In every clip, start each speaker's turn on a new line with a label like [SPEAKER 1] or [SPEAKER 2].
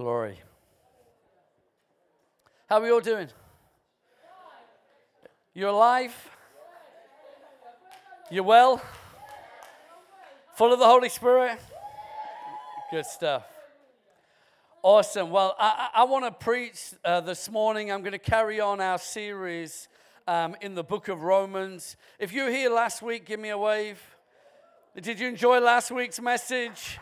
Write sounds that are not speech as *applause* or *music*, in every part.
[SPEAKER 1] Glory. How are we all doing? You're alive? You're well? Full of the Holy Spirit? Good stuff. Awesome. Well, I, I want to preach uh, this morning. I'm going to carry on our series um, in the book of Romans. If you were here last week, give me a wave. Did you enjoy last week's message?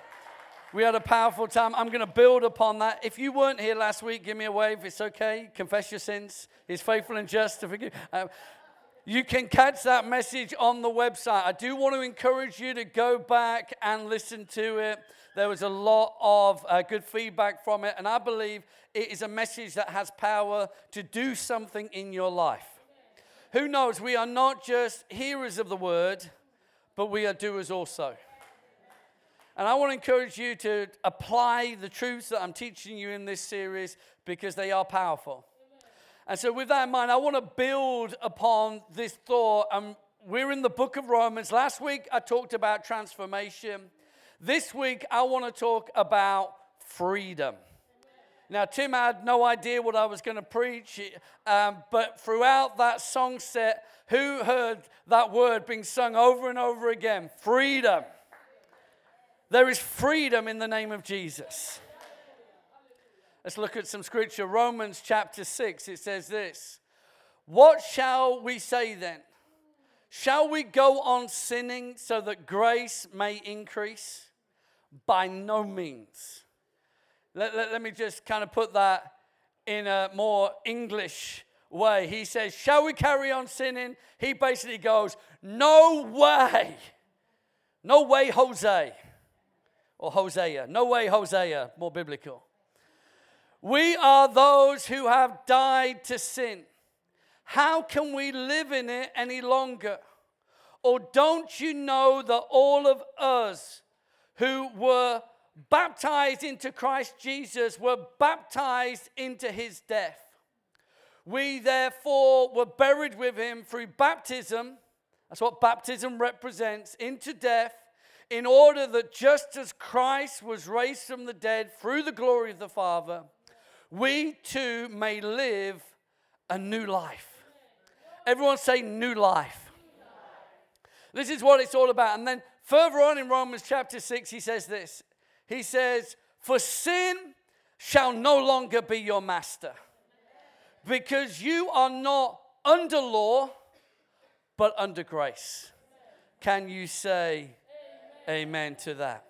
[SPEAKER 1] We had a powerful time. I'm going to build upon that. If you weren't here last week, give me a wave. It's okay. Confess your sins. He's faithful and just to forgive. Um, you can catch that message on the website. I do want to encourage you to go back and listen to it. There was a lot of uh, good feedback from it, and I believe it is a message that has power to do something in your life. Who knows? We are not just hearers of the word, but we are doers also. And I want to encourage you to apply the truths that I'm teaching you in this series because they are powerful. And so, with that in mind, I want to build upon this thought. And we're in the book of Romans. Last week, I talked about transformation. This week, I want to talk about freedom. Now, Tim had no idea what I was going to preach, um, but throughout that song set, who heard that word being sung over and over again? Freedom. There is freedom in the name of Jesus. Let's look at some scripture. Romans chapter 6, it says this What shall we say then? Shall we go on sinning so that grace may increase? By no means. Let, let, let me just kind of put that in a more English way. He says, Shall we carry on sinning? He basically goes, No way. No way, Jose or Hosea. No way, Hosea, more biblical. We are those who have died to sin. How can we live in it any longer? Or don't you know that all of us who were baptized into Christ Jesus were baptized into his death? We therefore were buried with him through baptism. That's what baptism represents into death in order that just as Christ was raised from the dead through the glory of the Father, we too may live a new life. Everyone say, new life. This is what it's all about. And then further on in Romans chapter 6, he says this He says, For sin shall no longer be your master, because you are not under law, but under grace. Can you say, Amen to that.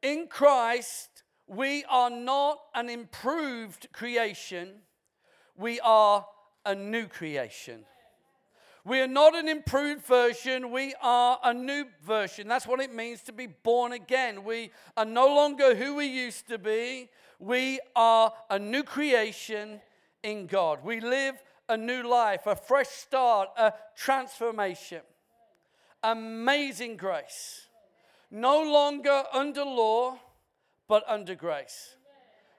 [SPEAKER 1] In Christ, we are not an improved creation, we are a new creation. We are not an improved version, we are a new version. That's what it means to be born again. We are no longer who we used to be, we are a new creation in God. We live a new life, a fresh start, a transformation. Amazing grace no longer under law, but under grace.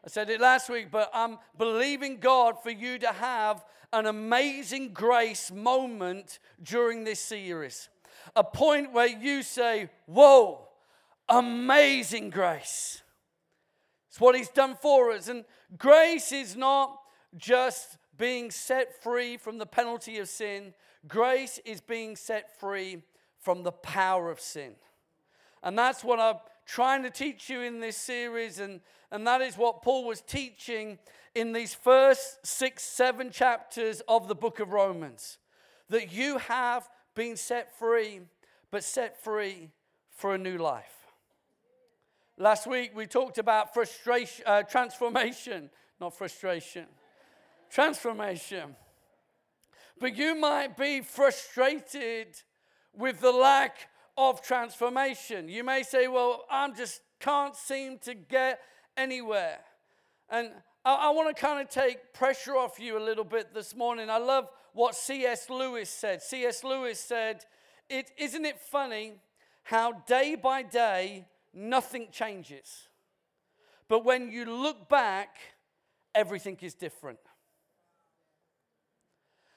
[SPEAKER 1] I said it last week, but I'm believing God for you to have an amazing grace moment during this series. A point where you say, Whoa, amazing grace. It's what He's done for us. And grace is not just being set free from the penalty of sin, grace is being set free from the power of sin. And that's what I'm trying to teach you in this series. And, and that is what Paul was teaching in these first six, seven chapters of the book of Romans. That you have been set free, but set free for a new life. Last week we talked about frustration, uh, transformation, not frustration, transformation. But you might be frustrated with the lack of transformation. You may say, Well, I just can't seem to get anywhere. And I, I want to kind of take pressure off you a little bit this morning. I love what C.S. Lewis said. C.S. Lewis said, it, Isn't it funny how day by day nothing changes? But when you look back, everything is different.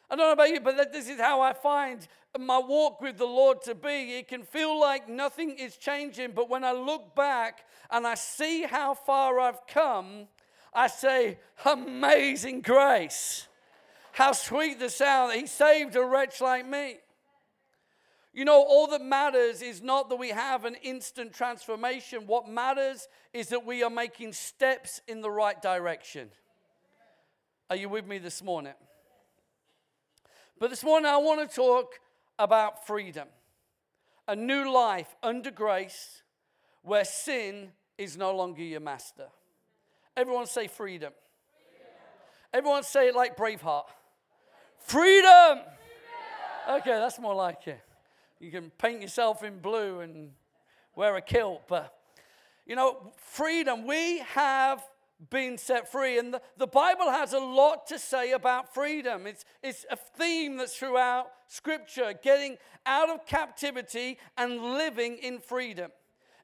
[SPEAKER 1] I don't know about you, but this is how I find my walk with the Lord to be. It can feel like nothing is changing, but when I look back and I see how far I've come, I say, Amazing grace. How sweet the sound He saved a wretch like me. You know, all that matters is not that we have an instant transformation. What matters is that we are making steps in the right direction. Are you with me this morning? But this morning, I want to talk about freedom a new life under grace where sin is no longer your master. Everyone say freedom. freedom. Everyone say it like Braveheart. Freedom. freedom. Okay, that's more like it. You can paint yourself in blue and wear a kilt, but you know, freedom. We have been set free. And the, the Bible has a lot to say about freedom. It's, it's a theme that's throughout Scripture getting out of captivity and living in freedom.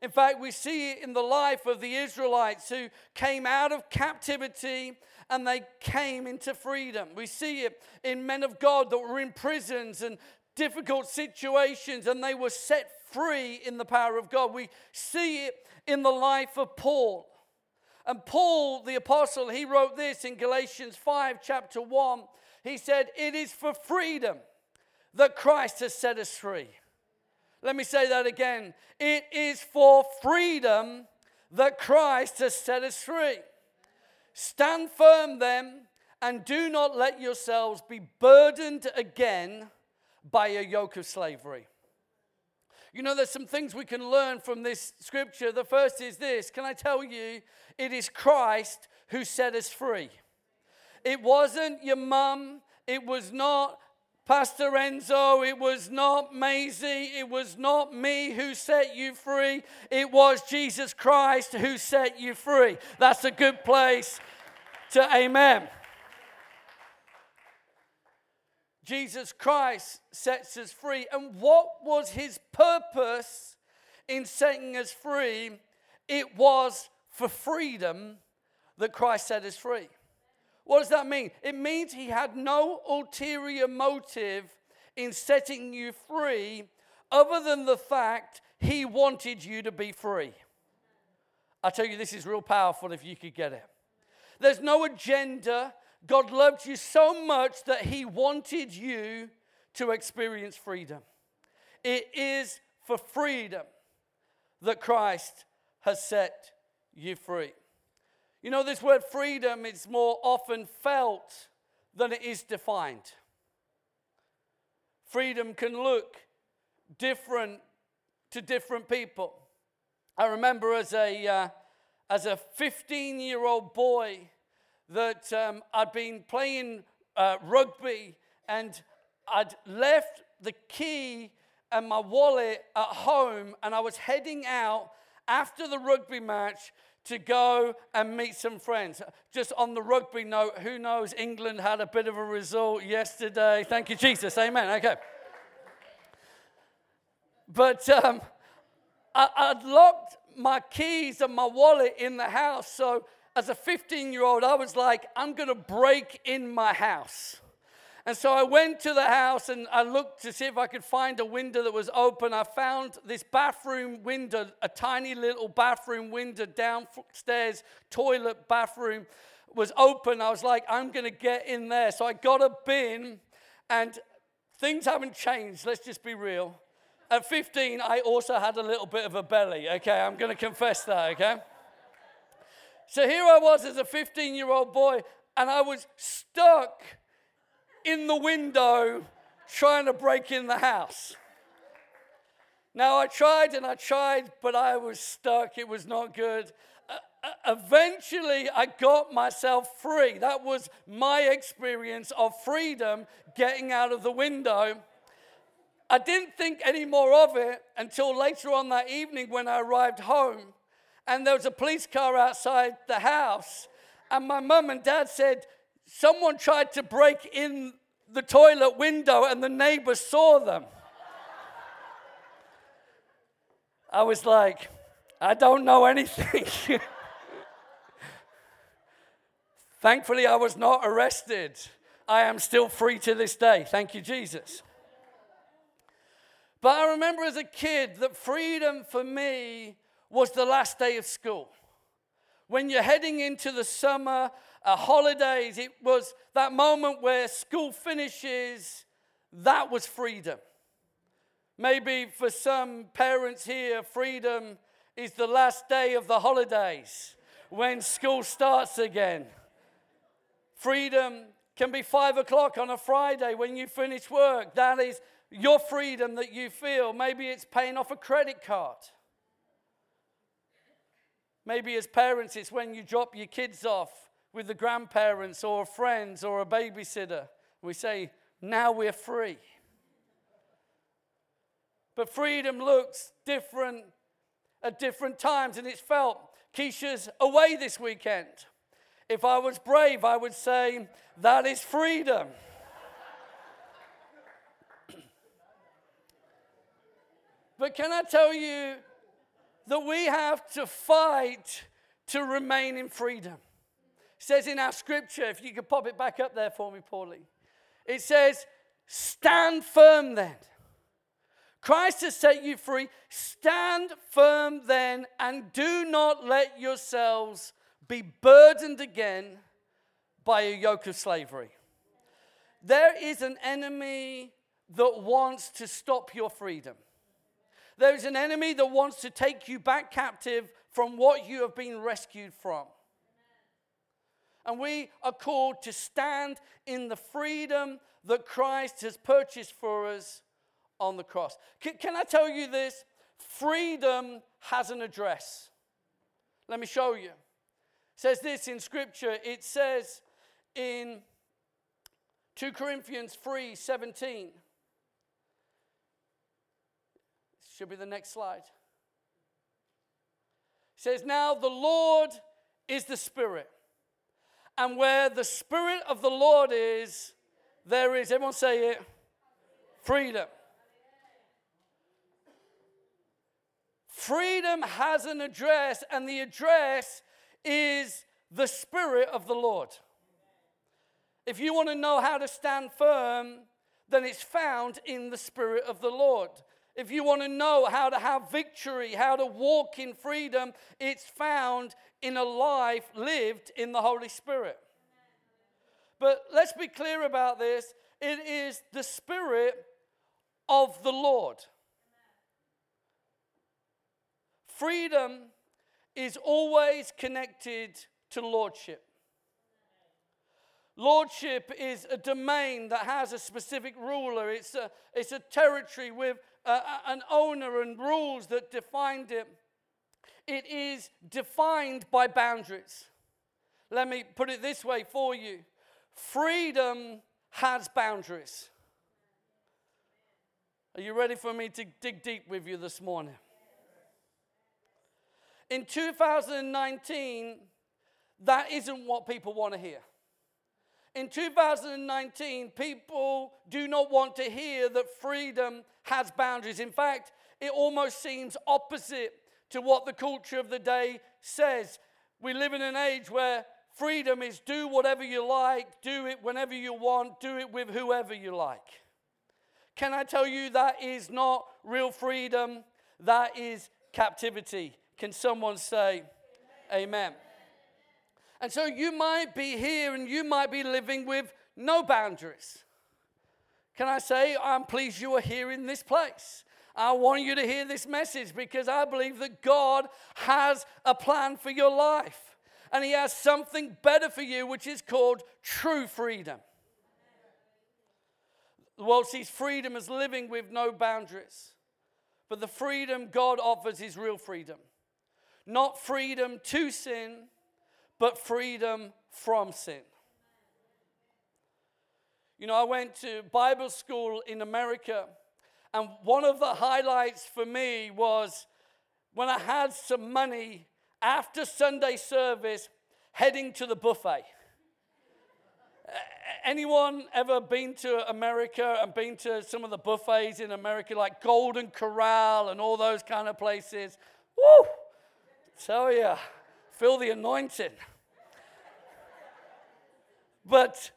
[SPEAKER 1] In fact, we see it in the life of the Israelites who came out of captivity and they came into freedom. We see it in men of God that were in prisons and difficult situations and they were set free in the power of God. We see it in the life of Paul. And Paul, the apostle, he wrote this in Galatians 5, chapter 1. He said, It is for freedom that Christ has set us free. Let me say that again. It is for freedom that Christ has set us free. Stand firm then, and do not let yourselves be burdened again by a yoke of slavery. You know, there's some things we can learn from this scripture. The first is this Can I tell you, it is Christ who set us free. It wasn't your mum, it was not Pastor Enzo, it was not Maisie, it was not me who set you free. It was Jesus Christ who set you free. That's a good place to amen. Jesus Christ sets us free. And what was his purpose in setting us free? It was for freedom that Christ set us free. What does that mean? It means he had no ulterior motive in setting you free other than the fact he wanted you to be free. I tell you, this is real powerful if you could get it. There's no agenda. God loved you so much that he wanted you to experience freedom. It is for freedom that Christ has set you free. You know, this word freedom is more often felt than it is defined. Freedom can look different to different people. I remember as a, uh, as a 15 year old boy that um, I'd been playing uh, rugby and I'd left the key and my wallet at home and I was heading out after the rugby match to go and meet some friends. Just on the rugby note, who knows? England had a bit of a result yesterday. Thank you, Jesus. Amen. Okay. But um, I, would locked my keys and my wallet in the house. So as a 15 year old, I was like, I'm going to break in my house. And so I went to the house and I looked to see if I could find a window that was open. I found this bathroom window, a tiny little bathroom window downstairs, toilet bathroom was open. I was like, I'm going to get in there. So I got a bin and things haven't changed. Let's just be real. At 15, I also had a little bit of a belly. Okay, I'm going to confess that, okay? So here I was as a 15 year old boy, and I was stuck in the window trying to break in the house. Now, I tried and I tried, but I was stuck. It was not good. Uh, uh, eventually, I got myself free. That was my experience of freedom getting out of the window. I didn't think any more of it until later on that evening when I arrived home and there was a police car outside the house. And my mum and dad said, Someone tried to break in the toilet window and the neighbors saw them. I was like, I don't know anything. *laughs* Thankfully, I was not arrested. I am still free to this day. Thank you, Jesus. But I remember as a kid that freedom for me was the last day of school when you're heading into the summer uh, holidays, it was that moment where school finishes, that was freedom. Maybe for some parents here, freedom is the last day of the holidays when school starts again. Freedom can be five o'clock on a Friday when you finish work. That is your freedom that you feel. Maybe it's paying off a credit card. Maybe as parents, it's when you drop your kids off with the grandparents or friends or a babysitter. We say, now we're free. But freedom looks different at different times, and it's felt. Keisha's away this weekend. If I was brave, I would say, that is freedom. but can I tell you that we have to fight to remain in freedom? It says in our scripture, if you could pop it back up there for me, Paulie, it says, Stand firm then. Christ has set you free. Stand firm then and do not let yourselves be burdened again by a yoke of slavery. There is an enemy that wants to stop your freedom. There is an enemy that wants to take you back captive from what you have been rescued from. And we are called to stand in the freedom that Christ has purchased for us on the cross. Can, can I tell you this? Freedom has an address. Let me show you. It says this in Scripture. It says in 2 Corinthians 3 17. Should be the next slide. It says, Now the Lord is the Spirit. And where the Spirit of the Lord is, there is, everyone say it, freedom. Freedom has an address, and the address is the Spirit of the Lord. If you want to know how to stand firm, then it's found in the Spirit of the Lord. If you want to know how to have victory, how to walk in freedom, it's found in a life lived in the Holy Spirit. But let's be clear about this it is the Spirit of the Lord. Freedom is always connected to lordship. Lordship is a domain that has a specific ruler. It's a, it's a territory with a, an owner and rules that defined it. It is defined by boundaries. Let me put it this way for you freedom has boundaries. Are you ready for me to dig deep with you this morning? In 2019, that isn't what people want to hear. In 2019, people do not want to hear that freedom has boundaries. In fact, it almost seems opposite to what the culture of the day says. We live in an age where freedom is do whatever you like, do it whenever you want, do it with whoever you like. Can I tell you that is not real freedom? That is captivity. Can someone say amen? amen? And so you might be here and you might be living with no boundaries. Can I say, I'm pleased you are here in this place. I want you to hear this message because I believe that God has a plan for your life. And He has something better for you, which is called true freedom. The world sees freedom as living with no boundaries. But the freedom God offers is real freedom. Not freedom to sin, but freedom from sin. You know, I went to Bible school in America and one of the highlights for me was when I had some money after Sunday service heading to the buffet. Anyone ever been to America and been to some of the buffets in America, like Golden Corral and all those kind of places? Woo! Tell you, feel the anointing. But,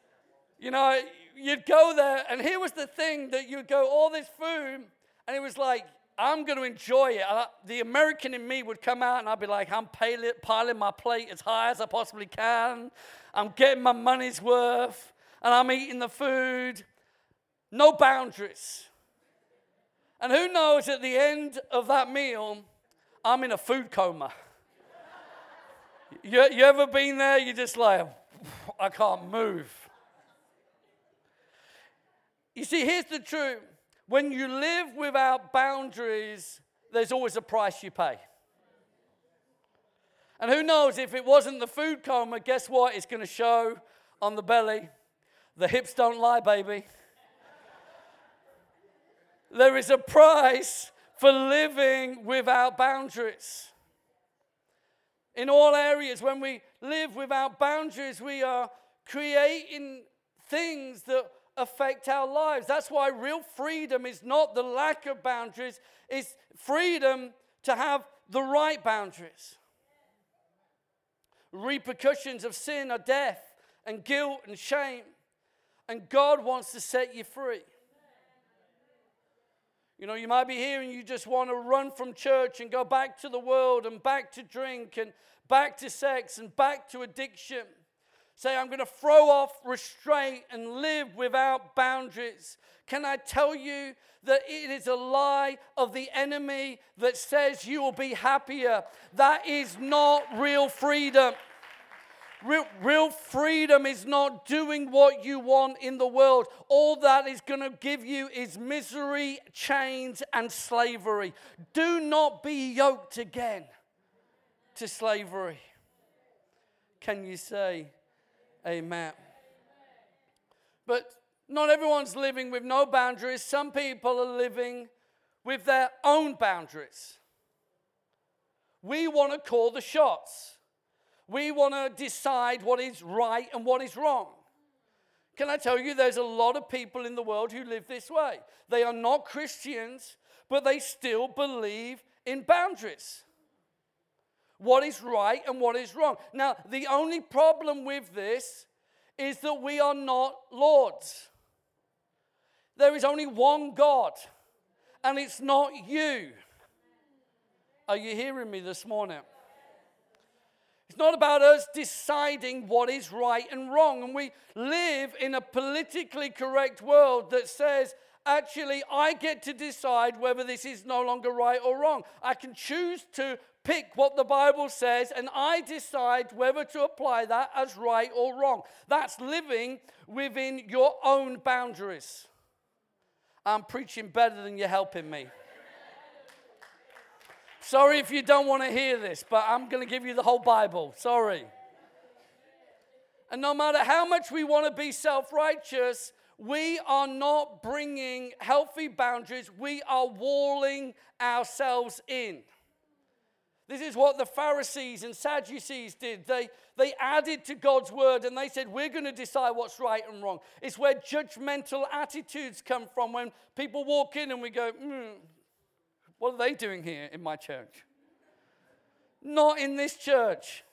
[SPEAKER 1] you know, you'd go there, and here was the thing that you'd go, all this food, and it was like, I'm going to enjoy it. I, the American in me would come out and I'd be like, I'm piling my plate as high as I possibly can. I'm getting my money's worth and I'm eating the food. No boundaries. And who knows, at the end of that meal, I'm in a food coma. *laughs* you, you ever been there? You're just like, *laughs* I can't move. You see, here's the truth when you live without boundaries, there's always a price you pay. And who knows, if it wasn't the food coma, guess what? It's going to show on the belly. The hips don't lie, baby. There is a price for living without boundaries. In all areas, when we live without boundaries, we are creating things that affect our lives. That's why real freedom is not the lack of boundaries, it's freedom to have the right boundaries. Repercussions of sin are death and guilt and shame, and God wants to set you free. You know, you might be here and you just want to run from church and go back to the world and back to drink and back to sex and back to addiction. Say, I'm going to throw off restraint and live without boundaries. Can I tell you that it is a lie of the enemy that says you will be happier? That is not real freedom. Real, real, freedom is not doing what you want in the world. All that is going to give you is misery, chains, and slavery. Do not be yoked again to slavery. Can you say, Amen. But not everyone's living with no boundaries. Some people are living with their own boundaries. We want to call the shots. We want to decide what is right and what is wrong. Can I tell you, there's a lot of people in the world who live this way. They are not Christians, but they still believe in boundaries what is right and what is wrong. Now, the only problem with this is that we are not lords. There is only one God, and it's not you. Are you hearing me this morning? It's not about us deciding what is right and wrong. And we live in a politically correct world that says, actually, I get to decide whether this is no longer right or wrong. I can choose to pick what the Bible says and I decide whether to apply that as right or wrong. That's living within your own boundaries. I'm preaching better than you're helping me. Sorry if you don't want to hear this, but I'm going to give you the whole Bible. Sorry. And no matter how much we want to be self righteous, we are not bringing healthy boundaries. We are walling ourselves in. This is what the Pharisees and Sadducees did. They, they added to God's word and they said, We're going to decide what's right and wrong. It's where judgmental attitudes come from when people walk in and we go, mm, What are they doing here in my church? Not in this church.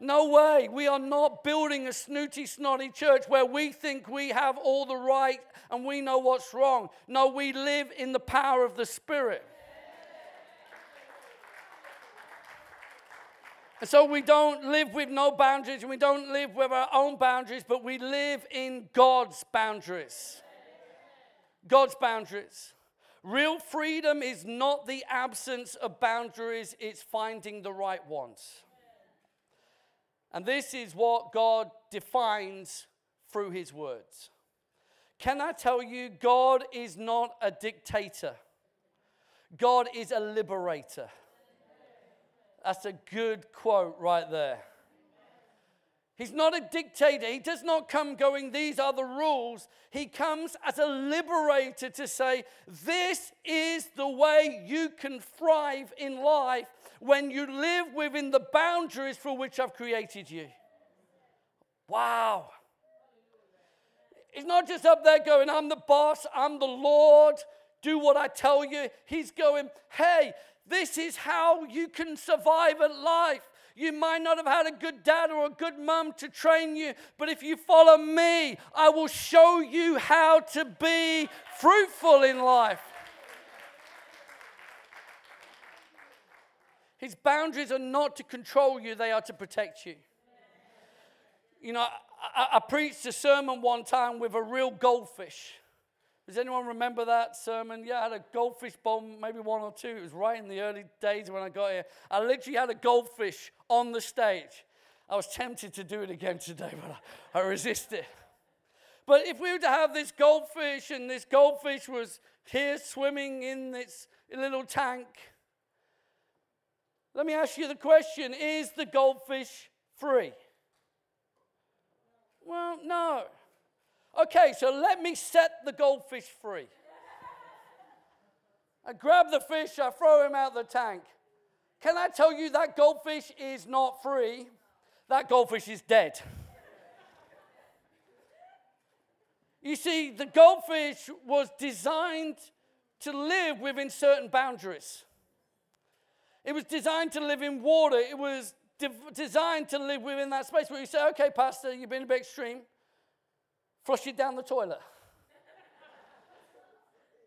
[SPEAKER 1] No way. We are not building a snooty, snotty church where we think we have all the right and we know what's wrong. No, we live in the power of the Spirit. And so we don't live with no boundaries and we don't live with our own boundaries, but we live in God's boundaries. God's boundaries. Real freedom is not the absence of boundaries, it's finding the right ones. And this is what God defines through his words. Can I tell you, God is not a dictator, God is a liberator. That's a good quote right there. He's not a dictator. He does not come going, These are the rules. He comes as a liberator to say, This is the way you can thrive in life when you live within the boundaries for which I've created you. Wow. He's not just up there going, I'm the boss, I'm the Lord, do what I tell you. He's going, Hey, this is how you can survive at life. You might not have had a good dad or a good mum to train you, but if you follow me, I will show you how to be fruitful in life. His boundaries are not to control you, they are to protect you. You know, I, I, preached a sermon one time with a real goldfish. Does anyone remember that sermon? Yeah, I had a goldfish bomb, maybe one or two. It was right in the early days when I got here. I literally had a goldfish on the stage. I was tempted to do it again today, but I, I resisted. But if we were to have this goldfish and this goldfish was here swimming in this little tank, let me ask you the question is the goldfish free? Well, no. Okay, so let me set the goldfish free. I grab the fish, I throw him out the tank. Can I tell you that goldfish is not free? That goldfish is dead. you see, the goldfish was designed to live within certain boundaries. It was designed to live in water. It was de- designed to live within that space where you say, okay, Pastor, you've been a bit extreme. Flush it down the toilet.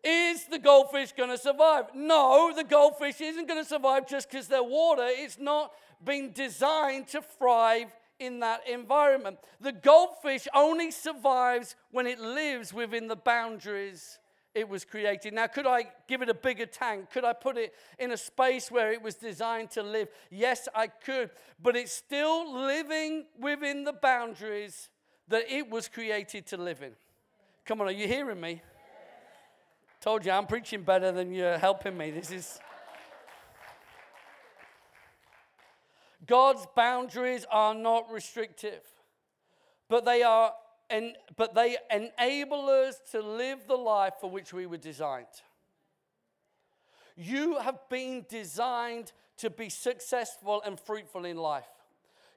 [SPEAKER 1] Is the goldfish going to survive? No, the goldfish isn't going to survive just because they're water. is not been designed to thrive in that environment. The goldfish only survives when it lives within the boundaries it was created. Now, could I give it a bigger tank? Could I put it in a space where it was designed to live? Yes, I could. But it's still living within the boundaries that it was created to live in. Come on, are you hearing me? Told you I'm preaching better than you're helping me. This is. God's boundaries are not restrictive, but they are and, but they enable us to live the life for which we were designed. You have been designed to be successful and fruitful in life.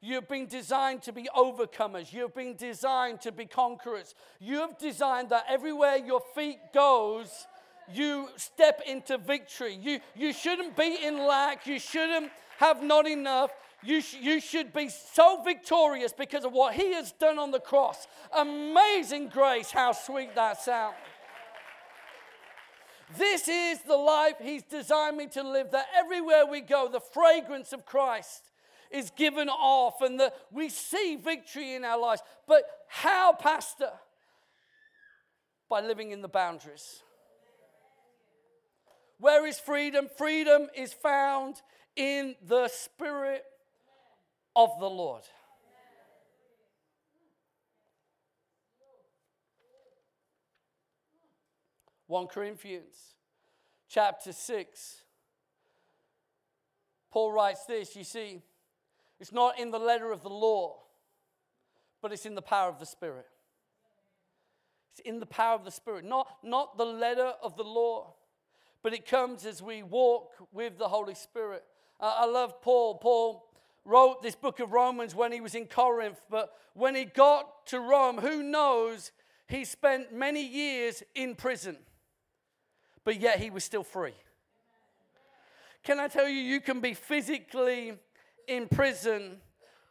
[SPEAKER 1] You've been designed to be overcomers. You've been designed to be conquerors. You have designed that everywhere your feet goes, you step into victory. You, you shouldn't be in lack. You shouldn't have not enough. You, sh- you should be so victorious because of what he has done on the cross. Amazing grace, how sweet that sounds. This is the life he's designed me to live, that everywhere we go, the fragrance of Christ is given off and that we see victory in our lives. But how, Pastor? By living in the boundaries. Where is freedom? Freedom is found in the Spirit of the Lord. One Corinthians chapter 6. Paul writes this, you see, it's not in the letter of the law, but it's in the power of the Spirit. It's in the power of the Spirit, not, not the letter of the law, but it comes as we walk with the Holy Spirit. Uh, I love Paul. Paul wrote this book of Romans when he was in Corinth, but when he got to Rome, who knows, he spent many years in prison, but yet he was still free. Can I tell you, you can be physically in prison,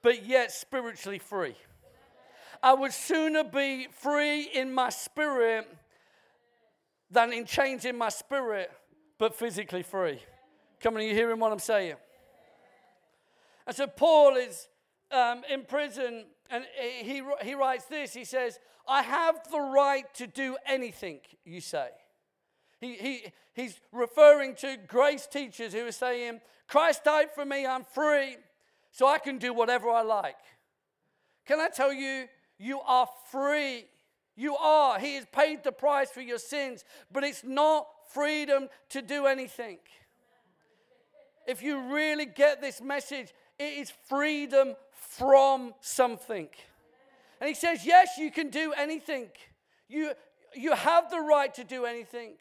[SPEAKER 1] but yet spiritually free. I would sooner be free in my spirit than in chains in my spirit, but physically free. Come on, are you hearing what I'm saying? And so Paul is um, in prison and he, he writes this. He says, I have the right to do anything you say. He, he, he's referring to grace teachers who are saying, Christ died for me, I'm free, so I can do whatever I like. Can I tell you, you are free. You are. He has paid the price for your sins, but it's not freedom to do anything. If you really get this message, it is freedom from something. And he says, Yes, you can do anything. You, you have the right to do anything,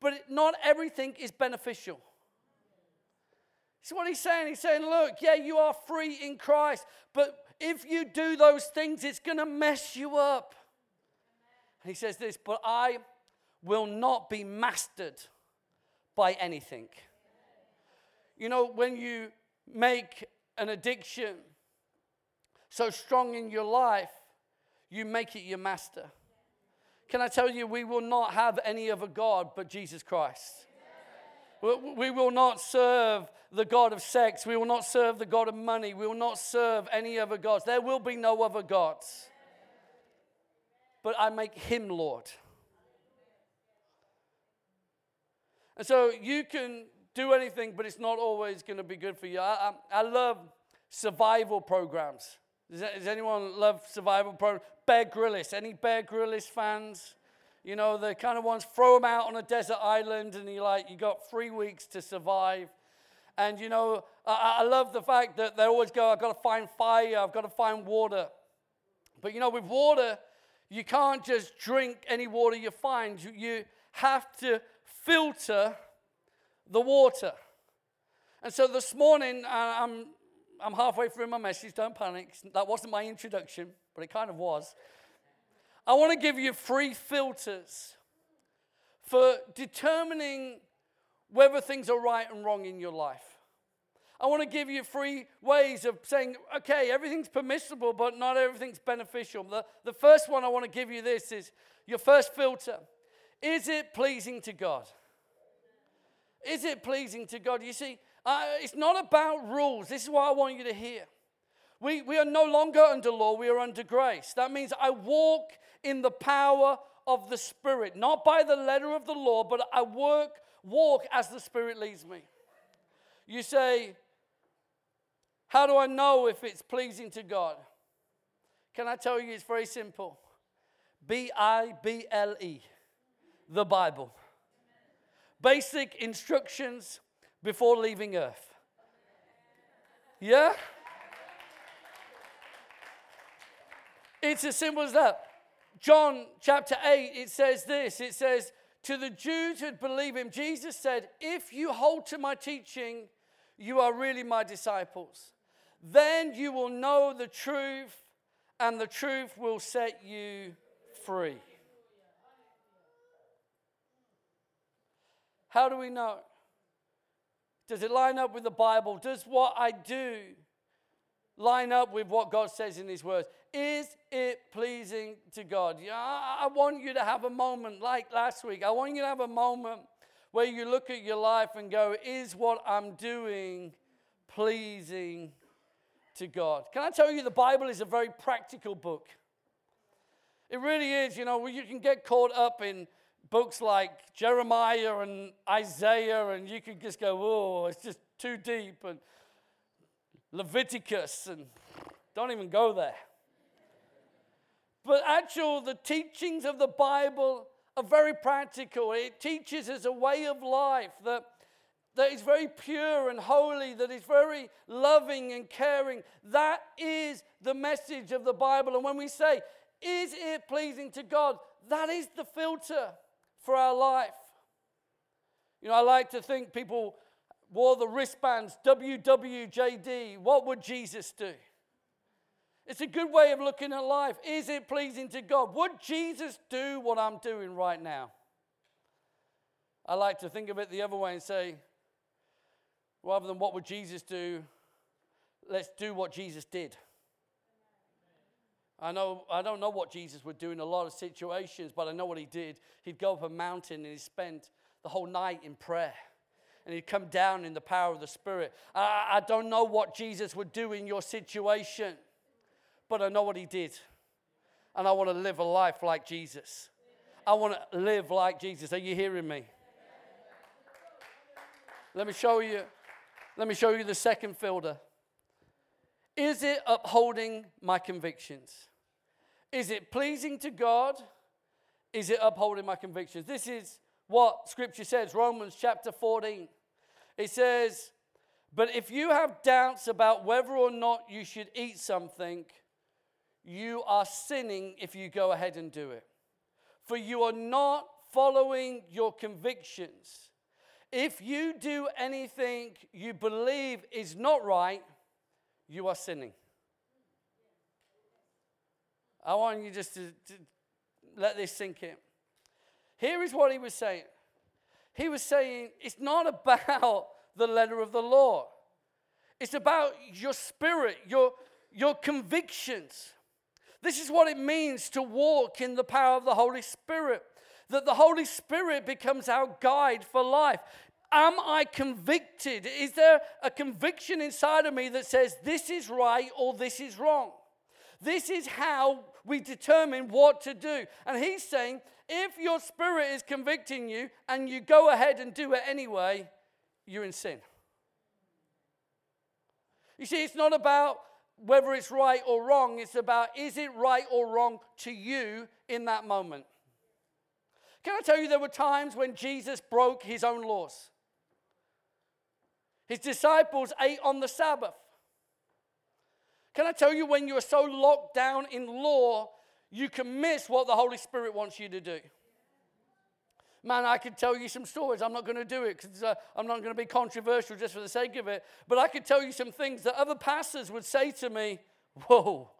[SPEAKER 1] but not everything is beneficial. See what he's saying? He's saying, Look, yeah, you are free in Christ, but if you do those things, it's going to mess you up. And he says this, but I will not be mastered by anything. You know, when you make an addiction so strong in your life, you make it your master. Can I tell you, we will not have any other God but Jesus Christ. We will not serve the God of sex. We will not serve the God of money. We will not serve any other gods. There will be no other gods. But I make him Lord. And so you can do anything, but it's not always going to be good for you. I, I, I love survival programs. Does, does, anyone love survival programs? Bear Grylls. Any Bear Grylls fans? You know, the kind of ones throw them out on a desert island and you're like, you got three weeks to survive. And you know, I, I love the fact that they always go, I've got to find fire, I've got to find water. But you know, with water, you can't just drink any water you find. You, you have to filter the water. And so this morning, uh, I'm, I'm halfway through my message. Don't panic. That wasn't my introduction, but it kind of was. I want to give you three filters for determining whether things are right and wrong in your life. I want to give you three ways of saying, okay, everything's permissible, but not everything's beneficial. The, the first one I want to give you this is your first filter. Is it pleasing to God? Is it pleasing to God? You see, uh, it's not about rules. This is what I want you to hear. We, we are no longer under law, we are under grace. That means I walk in the power of the Spirit, not by the letter of the law, but I work walk as the Spirit leads me. You say, How do I know if it's pleasing to God? Can I tell you it's very simple? B I B L E, the Bible. Basic instructions before leaving earth. Yeah? It's as simple as that. John chapter 8, it says this it says, to the Jews who believe him, Jesus said, If you hold to my teaching, you are really my disciples. Then you will know the truth, and the truth will set you free. How do we know? Does it line up with the Bible? Does what I do line up with what God says in His words? Is it pleasing to God? Yeah, I want you to have a moment like last week. I want you to have a moment where you look at your life and go, Is what I'm doing pleasing to God? Can I tell you, the Bible is a very practical book. It really is. You know, you can get caught up in books like Jeremiah and Isaiah, and you can just go, oh, it's just too deep, and Leviticus, and don't even go there. But actual, the teachings of the Bible are very practical. It teaches us a way of life that, that is very pure and holy, that is very loving and caring. That is the message of the Bible. And when we say, is it pleasing to God? That is the filter for our life. You know, I like to think people wore the wristbands, WWJD. What would Jesus do? It's a good way of looking at life. Is it pleasing to God? Would Jesus do what I'm doing right now? I like to think of it the other way and say, rather than what would Jesus do, let's do what Jesus did. I know I don't know what Jesus would do in a lot of situations, but I know what he did. He'd go up a mountain and he spent the whole night in prayer. And he'd come down in the power of the Spirit. I, I don't know what Jesus would do in your situation but I know what he did. And I want to live a life like Jesus. I want to live like Jesus. Are you hearing me? Let me show you. Let me show you the second filter. Is it upholding my convictions? Is it pleasing to God? Is it upholding my convictions? This is what scripture says, Romans chapter 14. It says, But if you have doubts about whether or not you should eat something, you are sinning if you go ahead and do it. For you are not following your convictions. If you do anything you believe is not right, you are sinning. I want you just to, to let this sink in. Here is what he was saying. He was saying it's not about the letter of the law. It's about your spirit, your, your convictions. This is what it means to walk in the power of the Holy Spirit. That the Holy Spirit becomes our guide for life. Am I convicted? Is there a conviction inside of me that says this is right or this is wrong? This is how we determine what to do. And he's saying if your spirit is convicting you and you go ahead and do it anyway, you're in sin. You see, it's not about whether it's right or wrong, it's about is it right or wrong to you in that moment. Can I tell you, there were times when Jesus broke his own laws. His disciples ate on the Sabbath. Can I tell you, when you are so locked down in law, you can miss what the Holy Spirit wants you to do. Man, I could tell you some stories. I'm not going to do it because uh, I'm not going to be controversial just for the sake of it. But I could tell you some things that other pastors would say to me Whoa,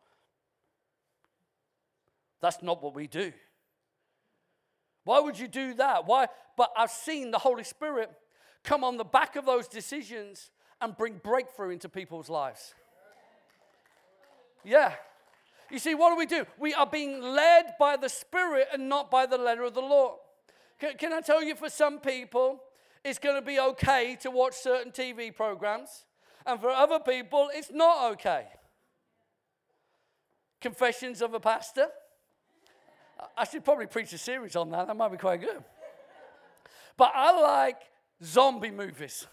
[SPEAKER 1] that's not what we do. Why would you do that? Why? But I've seen the Holy Spirit come on the back of those decisions and bring breakthrough into people's lives. Yeah. You see, what do we do? We are being led by the Spirit and not by the letter of the law. Can, can I tell you, for some people, it's going to be okay to watch certain TV programs, and for other people, it's not okay. Confessions of a Pastor. I should probably preach a series on that. That might be quite good. But I like zombie movies.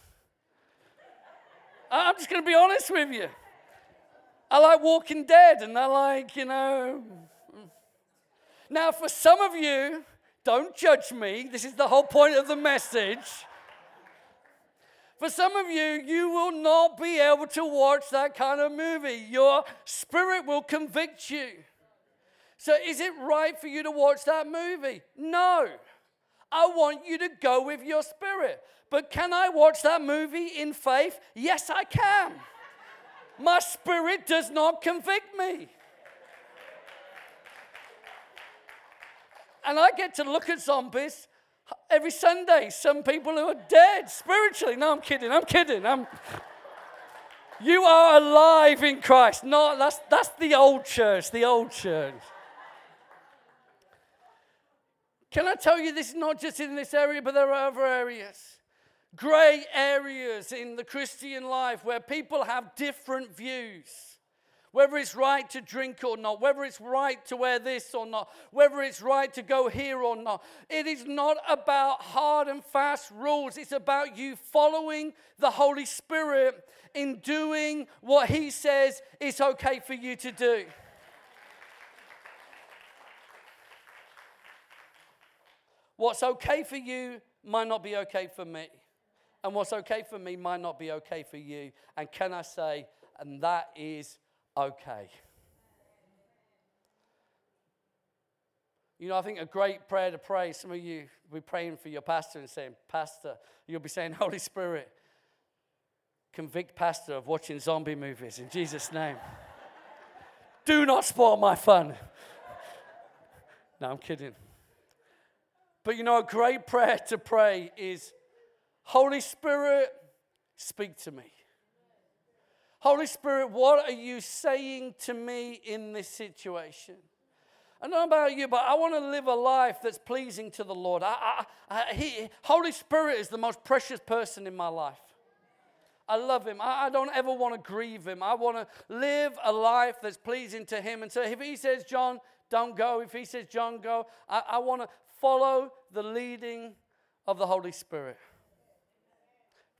[SPEAKER 1] I'm just going to be honest with you. I like Walking Dead and I like, you know. Now, for some of you, don't judge me. This is the whole point of the message. For some of you, you will not be able to watch that kind of movie. Your spirit will convict you. So, is it right for you to watch that movie? No. I want you to go with your spirit. But can I watch that movie in faith? Yes, I can. My spirit does not convict me. And I get to look at zombies every Sunday. Some people who are dead spiritually. No, I'm kidding. I'm kidding. I'm. You are alive in Christ. No, that's, that's the old church, the old church. Can I tell you this is not just in this area, but there are other areas? Gray areas in the Christian life where people have different views whether it's right to drink or not, whether it's right to wear this or not, whether it's right to go here or not. It is not about hard and fast rules. It's about you following the Holy Spirit in doing what He says is okay for you to do. What's okay for you might not be okay for me. And what's okay for me might not be okay for you. And can I say, and that is okay. You know, I think a great prayer to pray, some of you will be praying for your pastor and saying, Pastor, you'll be saying, Holy Spirit, convict pastor of watching zombie movies in Jesus' name. *laughs* Do not spoil my fun. *laughs* No, I'm kidding. But you know, a great prayer to pray is Holy Spirit, speak to me. Holy Spirit, what are you saying to me in this situation? I know about you, but I want to live a life that's pleasing to the Lord. I, I, I, he, Holy Spirit is the most precious person in my life. I love him. I, I don't ever want to grieve him. I want to live a life that's pleasing to him. And so if he says, John, don't go, if he says, John, go, I, I want to follow the leading of the Holy Spirit.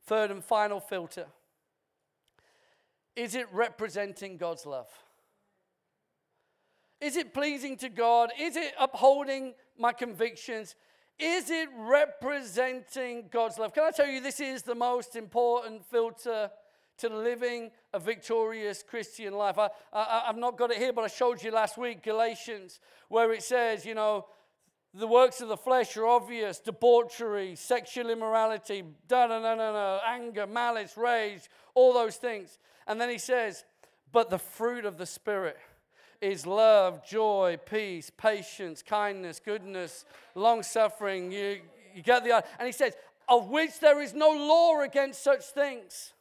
[SPEAKER 1] Third and final filter is it representing God's love? Is it pleasing to God? Is it upholding my convictions? Is it representing God's love? Can I tell you, this is the most important filter to living a victorious Christian life. I, I, have not got it here, but I showed you last week, Galatians, where it says, you know, the works of the flesh are obvious debauchery, sexual immorality, da da da da anger, malice, rage, all those things. And then he says, But the fruit of the Spirit is love, joy, peace, patience, kindness, goodness, long suffering. You, you get the idea. And he says, Of which there is no law against such things.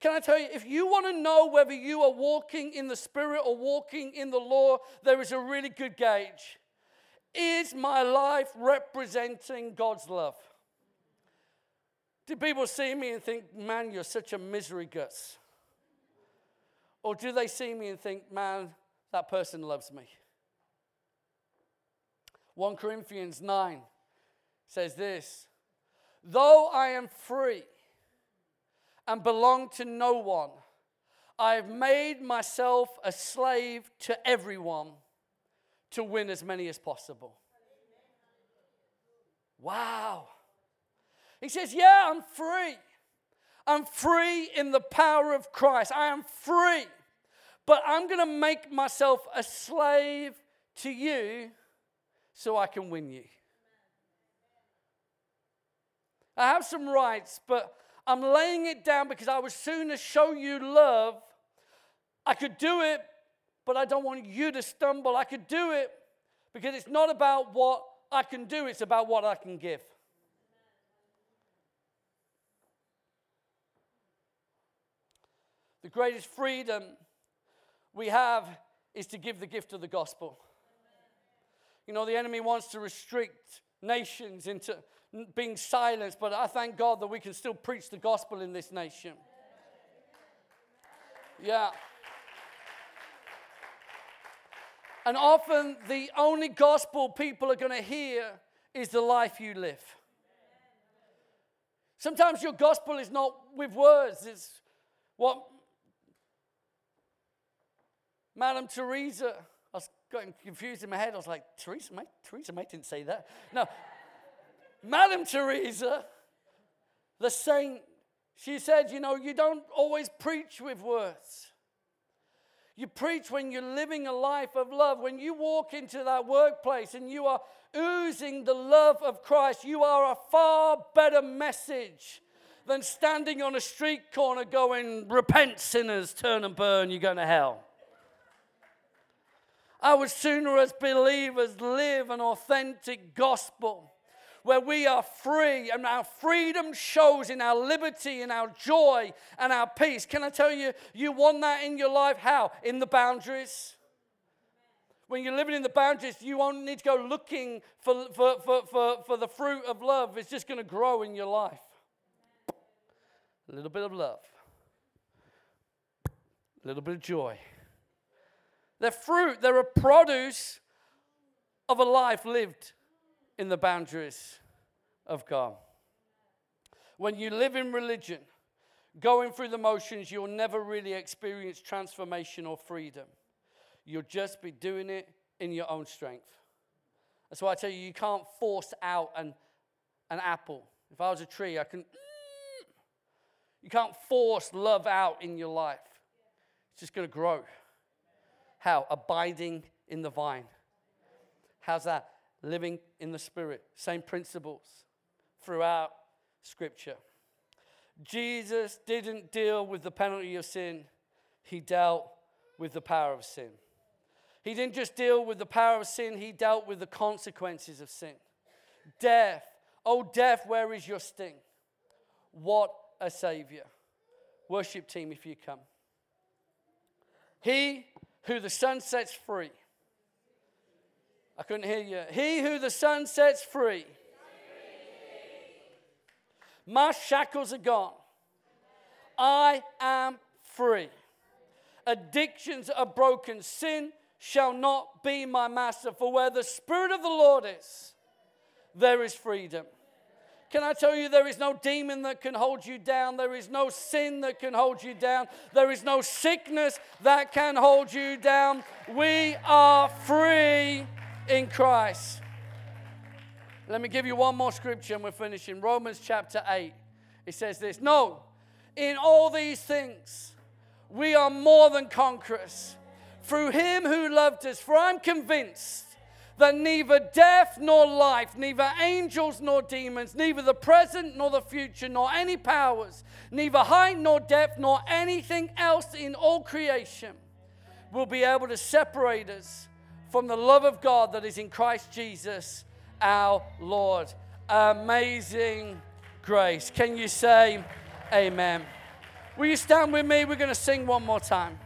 [SPEAKER 1] Can I tell you, if you want to know whether you are walking in the Spirit or walking in the law, there is a really good gauge. Is my life representing God's love? Do people see me and think, man, you're such a misery guts? Or do they see me and think, man, that person loves me? 1 Corinthians 9 says this Though I am free and belong to no one, I have made myself a slave to everyone to win as many as possible. Wow. He says, Yeah, I'm free. I'm free in the power of Christ. I am free. But I'm going to make myself a slave to you so I can win you. I have some rights, but I'm laying it down because I would sooner show you love. I could do it, but I don't want you to stumble. I could do it because it's not about what I can do, it's about what I can give. The greatest freedom we have is to give the gift of the gospel. You know, the enemy wants to restrict nations into being silenced, but I thank God that we can still preach the gospel in this nation. Yeah. And often the only gospel people are going to hear is the life you live. Sometimes your gospel is not with words, it's what Madame Teresa, I was getting confused in my head. I was like, Theresa May? Theresa May didn't say that. No. Madame Teresa, the saint, she said, you know, you don't always preach with words. You preach when you're living a life of love. When you walk into that workplace and you are oozing the love of Christ, you are a far better message than standing on a street corner going, Repent, sinners, turn and burn, you're going to hell. I would sooner, as believers, live an authentic gospel where we are free and our freedom shows in our liberty, in our joy, and our peace. Can I tell you, you want that in your life? How? In the boundaries. When you're living in the boundaries, you won't need to go looking for, for, for, for, for the fruit of love. It's just going to grow in your life. A little bit of love, a little bit of joy. They're fruit, they're a produce of a life lived in the boundaries of God. When you live in religion, going through the motions, you'll never really experience transformation or freedom. You'll just be doing it in your own strength. That's why I tell you, you can't force out an, an apple. If I was a tree, I can. You can't force love out in your life. It's just going to grow. How? Abiding in the vine. How's that? Living in the Spirit. Same principles throughout Scripture. Jesus didn't deal with the penalty of sin, he dealt with the power of sin. He didn't just deal with the power of sin, he dealt with the consequences of sin. Death. Oh, death, where is your sting? What a Savior. Worship team, if you come. He who the Son sets free. I couldn't hear you. He who the Son sets free. My shackles are gone. I am free. Addictions are broken. Sin shall not be my master. For where the Spirit of the Lord is, there is freedom. Can I tell you, there is no demon that can hold you down. There is no sin that can hold you down. There is no sickness that can hold you down. We are free in Christ. Let me give you one more scripture and we're finishing. Romans chapter 8. It says this No, in all these things, we are more than conquerors through him who loved us. For I'm convinced that neither death nor life, neither angels nor demons, neither the present nor the future, nor any powers, neither height nor depth, nor anything else in all creation will be able to separate us from the love of God that is in Christ Jesus our Lord. Amazing grace. Can you say amen? Will you stand with me? We're going to sing one more time.